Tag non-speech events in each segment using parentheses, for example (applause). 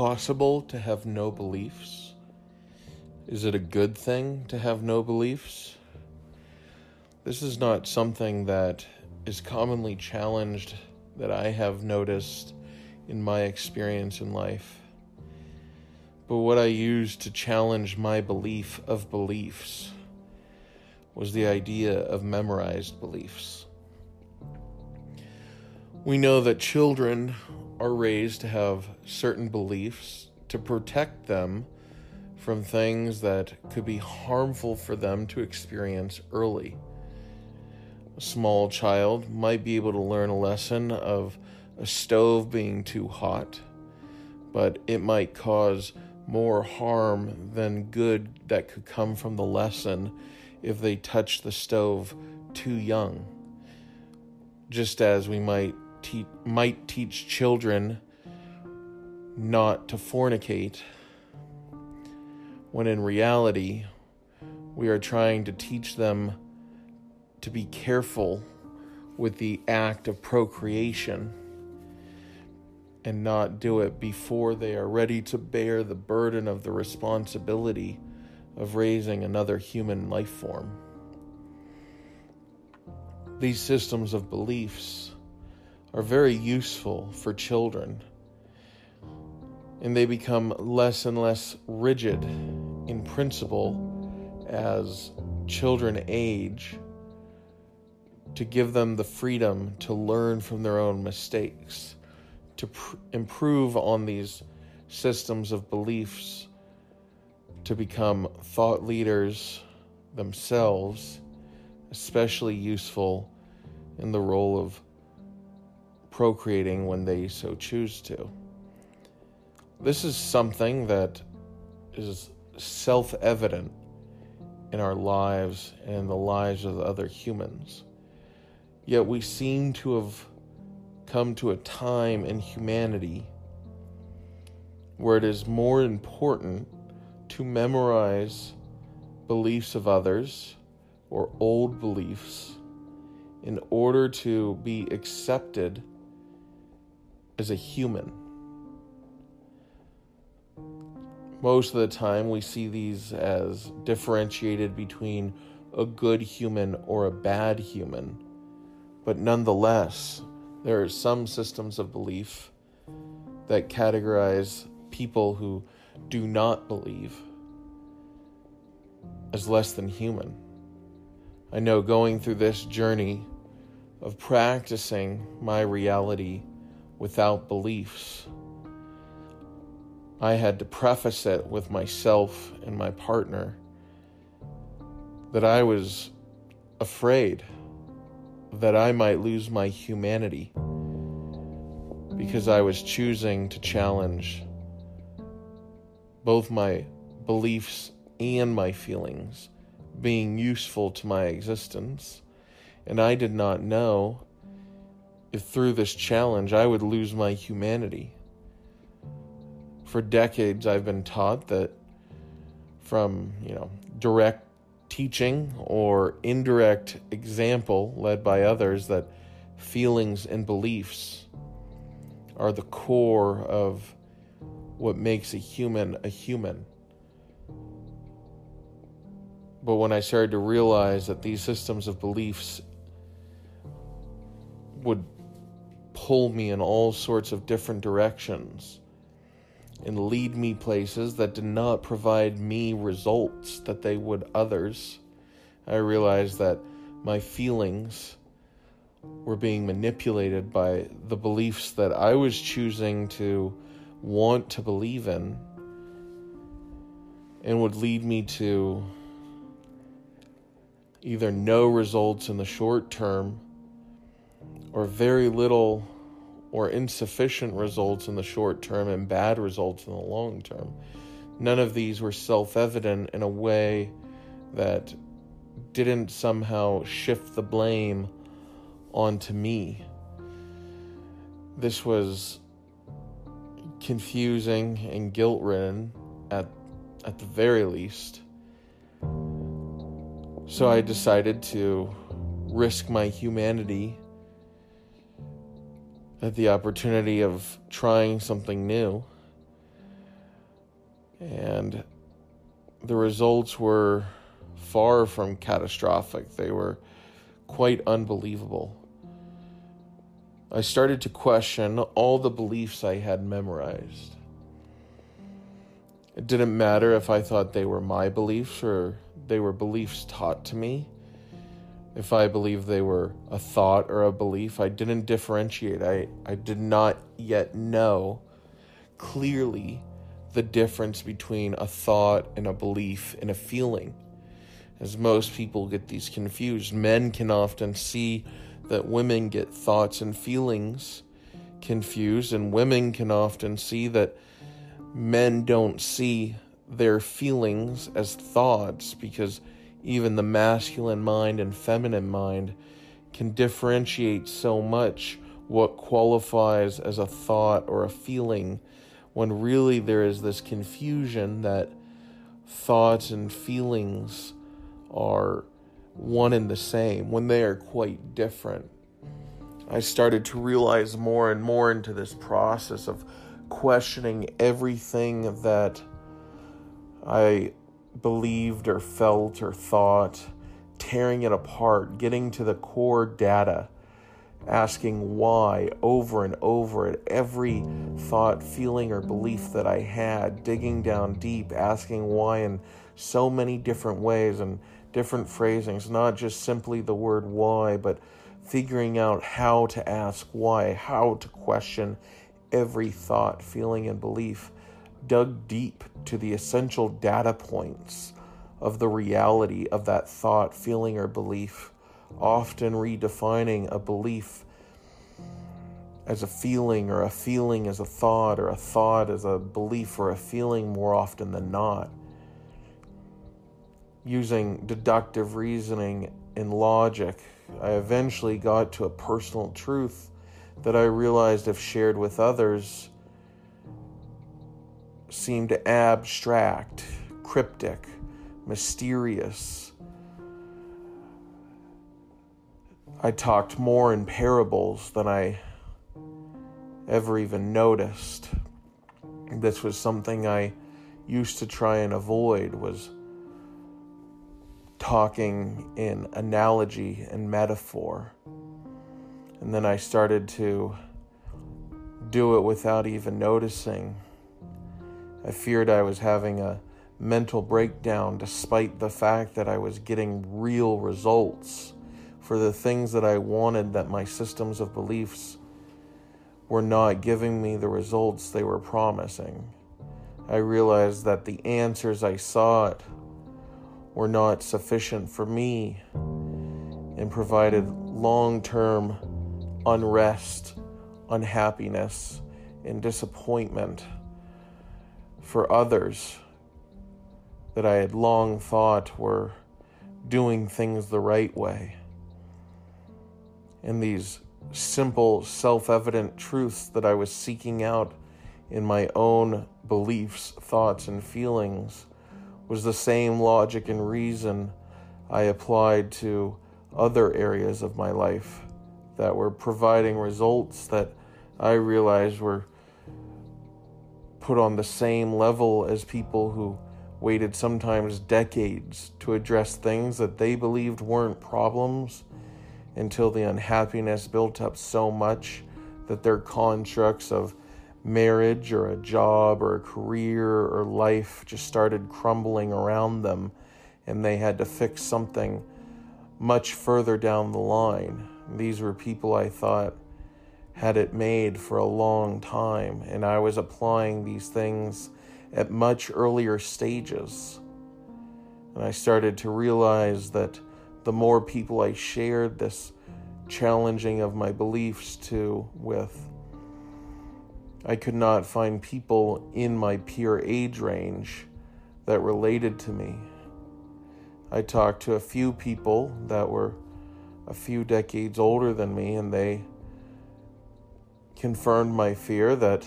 Possible to have no beliefs? Is it a good thing to have no beliefs? This is not something that is commonly challenged that I have noticed in my experience in life. But what I used to challenge my belief of beliefs was the idea of memorized beliefs. We know that children are raised to have certain beliefs to protect them from things that could be harmful for them to experience early. A small child might be able to learn a lesson of a stove being too hot, but it might cause more harm than good that could come from the lesson if they touch the stove too young. Just as we might te- might teach children not to fornicate, when in reality, we are trying to teach them to be careful with the act of procreation and not do it before they are ready to bear the burden of the responsibility of raising another human life form. These systems of beliefs are very useful for children, and they become less and less rigid in principle as children age to give them the freedom to learn from their own mistakes, to pr- improve on these systems of beliefs, to become thought leaders themselves, especially useful in the role of procreating when they so choose to. This is something that is self evident in our lives and in the lives of other humans. Yet we seem to have come to a time in humanity where it is more important to memorize beliefs of others or old beliefs in order to be accepted as a human. Most of the time, we see these as differentiated between a good human or a bad human. But nonetheless, there are some systems of belief that categorize people who do not believe as less than human. I know going through this journey of practicing my reality without beliefs, I had to preface it with myself and my partner that I was afraid that I might lose my humanity because I was choosing to challenge both my beliefs and my feelings being useful to my existence. And I did not know if through this challenge I would lose my humanity. For decades, I've been taught that from, you know, direct teaching or indirect example led by others that feelings and beliefs are the core of what makes a human a human. But when I started to realize that these systems of beliefs would pull me in all sorts of different directions and lead me places that did not provide me results that they would others, I realized that my feelings were being manipulated by the beliefs that I was choosing to want to believe in and would lead me to either no results in the short term or very little or insufficient results in the short term and bad results in the long term. None of these were self evident in a way that didn't somehow shift the blame onto me. This was confusing and guilt ridden at, at the very least. So I decided to risk my humanity at the opportunity of trying something new And the results were far from catastrophic, they were quite unbelievable. I started to question all the beliefs I had memorized. It didn't matter if I thought they were my beliefs or they were beliefs taught to me. If I believed they were a thought or a belief, I didn't differentiate. I, I did not yet know clearly the difference between a thought and a belief and a feeling. As most people get these confused, men can often see that women get thoughts and feelings confused, and women can often see that men don't see their feelings as thoughts because even the masculine mind and feminine mind can differentiate so much what qualifies as a thought or a feeling when really there is this confusion that thoughts and feelings are one and the same when they are quite different. I started to realize more and more into this process of questioning everything that I believed or felt or thought, tearing it apart, getting to the core data, asking why over and over at every thought, feeling, or belief that I had, digging down deep, asking why in so many different ways and different phrasings, not just simply the word why, but figuring out how to ask why, how to question every thought, feeling, and belief, dug deep to the essential data points of the reality of that thought, feeling, or belief, often redefining a belief as a feeling, or a feeling as a thought, or a thought as a belief or a feeling more often than not. Using deductive reasoning and logic, I eventually got to a personal truth that I realized, if shared with others, seemed abstract, cryptic, mysterious. I talked more in parables than I ever even noticed. This was something I used to try and avoid was talking in analogy and metaphor. And then I started to do it without even noticing. I feared I was having a mental breakdown despite the fact that I was getting real results for the things that I wanted, that my systems of beliefs were not giving me the results they were promising. I realized that the answers I sought were not sufficient for me and provided long term unrest, unhappiness, and disappointment for others that I had long thought were doing things the right way. And these simple, self evident truths that I was seeking out in my own beliefs, thoughts, and feelings was the same logic and reason I applied to other areas of my life that were providing results that I realized were put on the same level as people who waited sometimes decades to address things that they believed weren't problems until the unhappiness built up so much that their constructs of marriage or a job or a career or life just started crumbling around them and they had to fix something much further down the line. These were people I thought had it made for a long time, and I was applying these things at much earlier stages. And I started to realize that the more people I shared this challenging of my beliefs to with, I could not find people in my peer age range that related to me. I talked to a few people that were a few decades older than me, and they confirmed my fear that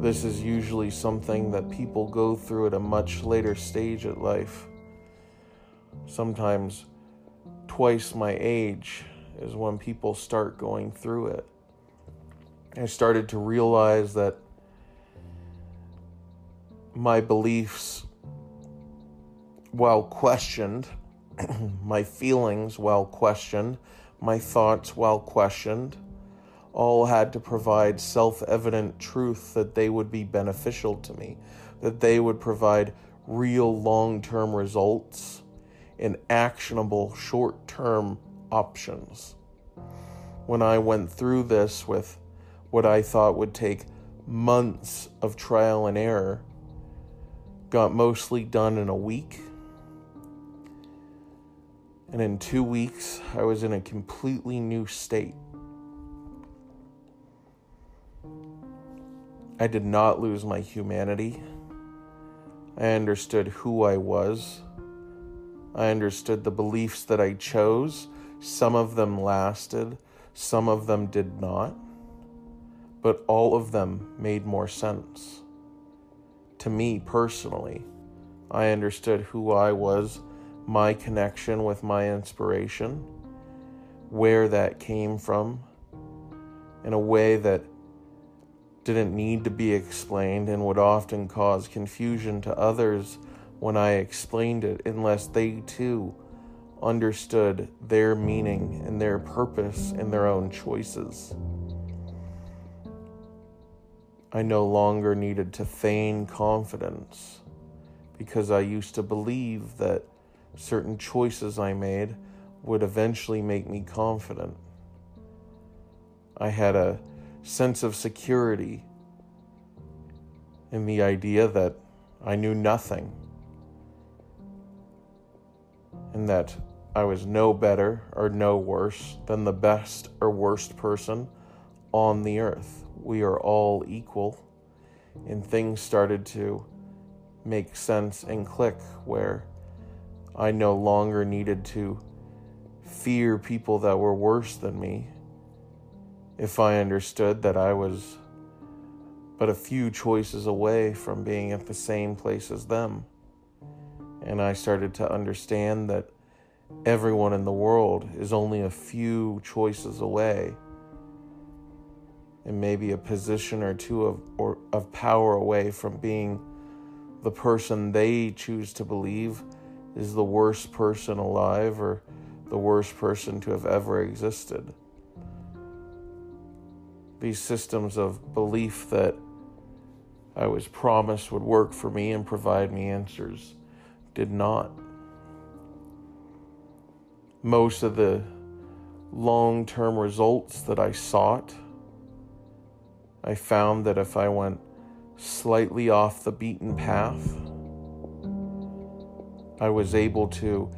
this is usually something that people go through at a much later stage at life. Sometimes twice my age is when people start going through it. I started to realize that my beliefs, while questioned, (clears throat) my feelings, while questioned, my thoughts, while questioned, all had to provide self evident truth that they would be beneficial to me, that they would provide real long term results and actionable short term options. When I went through this with what I thought would take months of trial and error, got mostly done in a week. And in two weeks, I was in a completely new state. I did not lose my humanity. I understood who I was. I understood the beliefs that I chose. Some of them lasted, some of them did not. But all of them made more sense. To me personally, I understood who I was, my connection with my inspiration, where that came from, in a way that didn't need to be explained and would often cause confusion to others when I explained it, unless they too understood their meaning and their purpose in their own choices. I no longer needed to feign confidence because I used to believe that certain choices I made would eventually make me confident. I had a sense of security in the idea that I knew nothing. And that I was no better or no worse than the best or worst person on the earth. We are all equal, and things started to make sense and click where I no longer needed to fear people that were worse than me if I understood that I was but a few choices away from being at the same place as them. And I started to understand that everyone in the world is only a few choices away and maybe a position or two of, or, of power away from being the person they choose to believe is the worst person alive or the worst person to have ever existed these systems of belief that I was promised would work for me and provide me answers did not. Most of the long term results that I sought, I found that if I went slightly off the beaten path, I was able to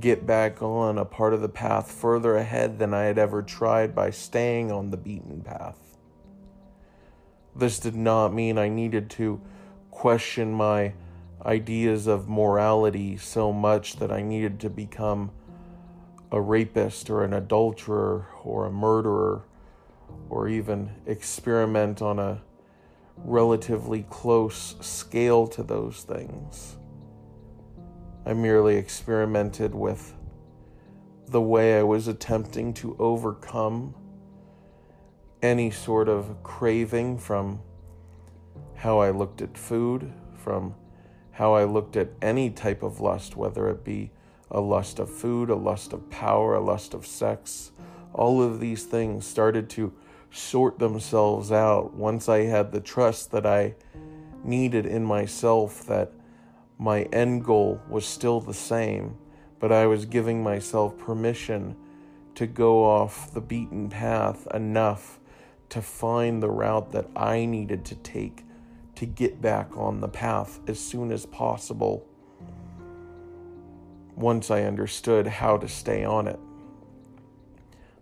get back on a part of the path further ahead than I had ever tried by staying on the beaten path. This did not mean I needed to question my ideas of morality so much that I needed to become a rapist or an adulterer or a murderer or even experiment on a relatively close scale to those things. I merely experimented with the way I was attempting to overcome any sort of craving from how I looked at food, from how I looked at any type of lust, whether it be a lust of food, a lust of power, a lust of sex. All of these things started to sort themselves out once I had the trust that I needed in myself that my end goal was still the same, but I was giving myself permission to go off the beaten path enough to find the route that I needed to take to get back on the path as soon as possible once I understood how to stay on it.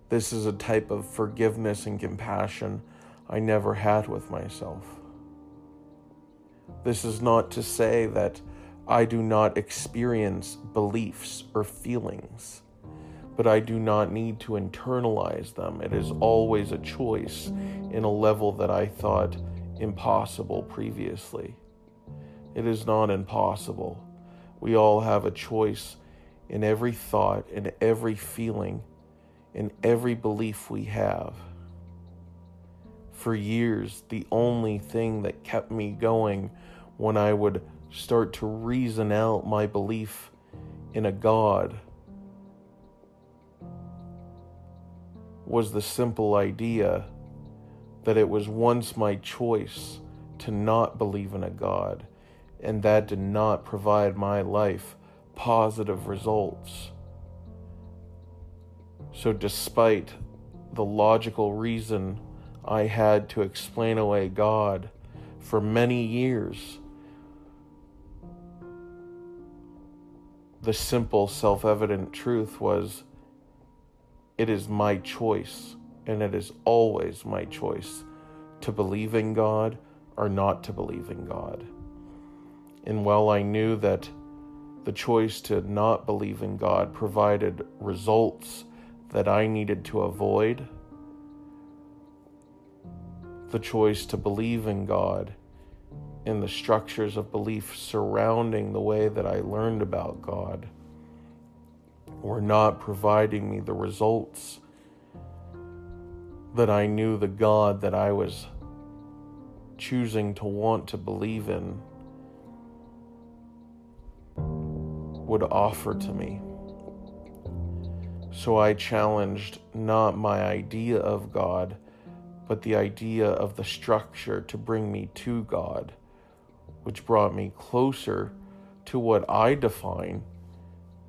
This is a type of forgiveness and compassion I never had with myself. This is not to say that I do not experience beliefs or feelings but I do not need to internalize them. It is always a choice in a level that I thought impossible previously. It is not impossible. We all have a choice in every thought, in every feeling, in every belief we have. For years, the only thing that kept me going when I would start to reason out my belief in a God was the simple idea that it was once my choice to not believe in a God, and that did not provide my life positive results. So, despite the logical reason I had to explain away God for many years, the simple, self evident truth was it is my choice, and it is always my choice to believe in God or not to believe in God. And while I knew that the choice to not believe in God provided results that I needed to avoid, the choice to believe in God in the structures of belief surrounding the way that I learned about God were not providing me the results that I knew the God that I was choosing to want to believe in would offer to me. So I challenged not my idea of God, but the idea of the structure to bring me to God, which brought me closer to what I define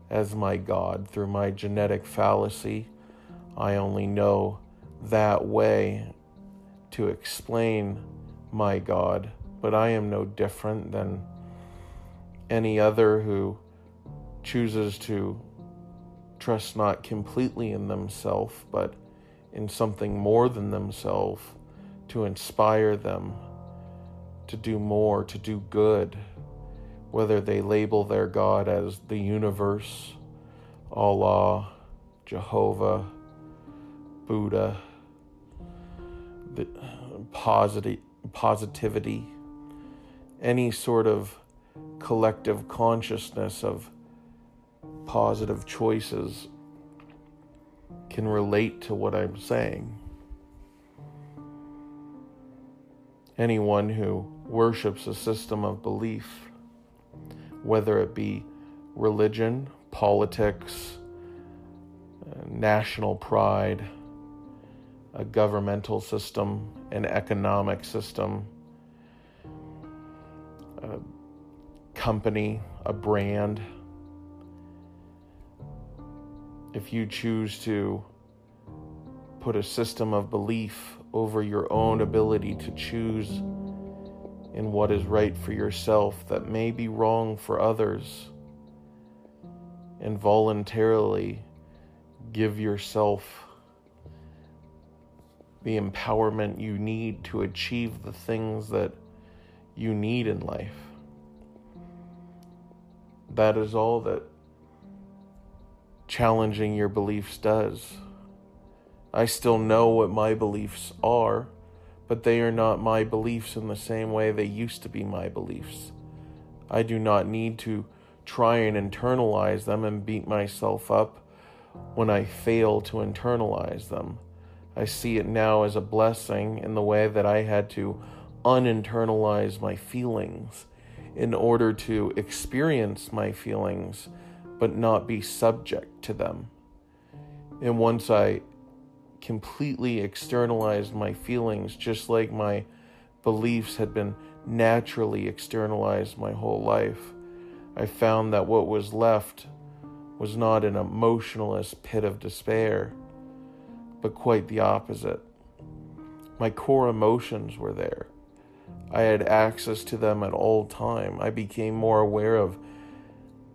as my God through my genetic fallacy. I only know that way to explain my God, but I am no different than any other who chooses to trust not completely in themselves, but in something more than themselves to inspire them to do more, to do good whether they label their God as the universe, Allah, Jehovah, Buddha, the positive, positivity, any sort of collective consciousness of positive choices can relate to what I'm saying. Anyone who worships a system of belief whether it be religion, politics, uh, national pride, a governmental system, an economic system, a company, a brand. If you choose to put a system of belief over your own ability to choose in what is right for yourself that may be wrong for others, and voluntarily give yourself the empowerment you need to achieve the things that you need in life. That is all that challenging your beliefs does. I still know what my beliefs are but they are not my beliefs in the same way they used to be my beliefs. I do not need to try and internalize them and beat myself up when I fail to internalize them. I see it now as a blessing in the way that I had to uninternalize my feelings in order to experience my feelings but not be subject to them. And once I completely externalized my feelings, just like my beliefs had been naturally externalized my whole life. I found that what was left was not an emotionless pit of despair, but quite the opposite. My core emotions were there. I had access to them at all time. I became more aware of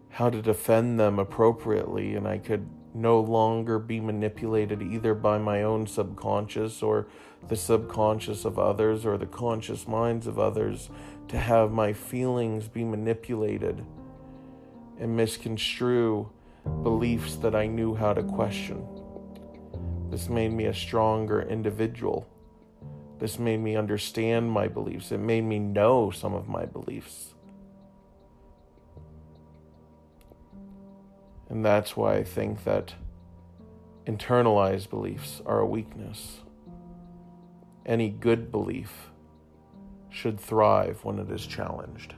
how to defend them appropriately, and I could no longer be manipulated either by my own subconscious or the subconscious of others or the conscious minds of others to have my feelings be manipulated and misconstrue beliefs that I knew how to question. This made me a stronger individual. This made me understand my beliefs. It made me know some of my beliefs. And that's why I think that internalized beliefs are a weakness. Any good belief should thrive when it is challenged.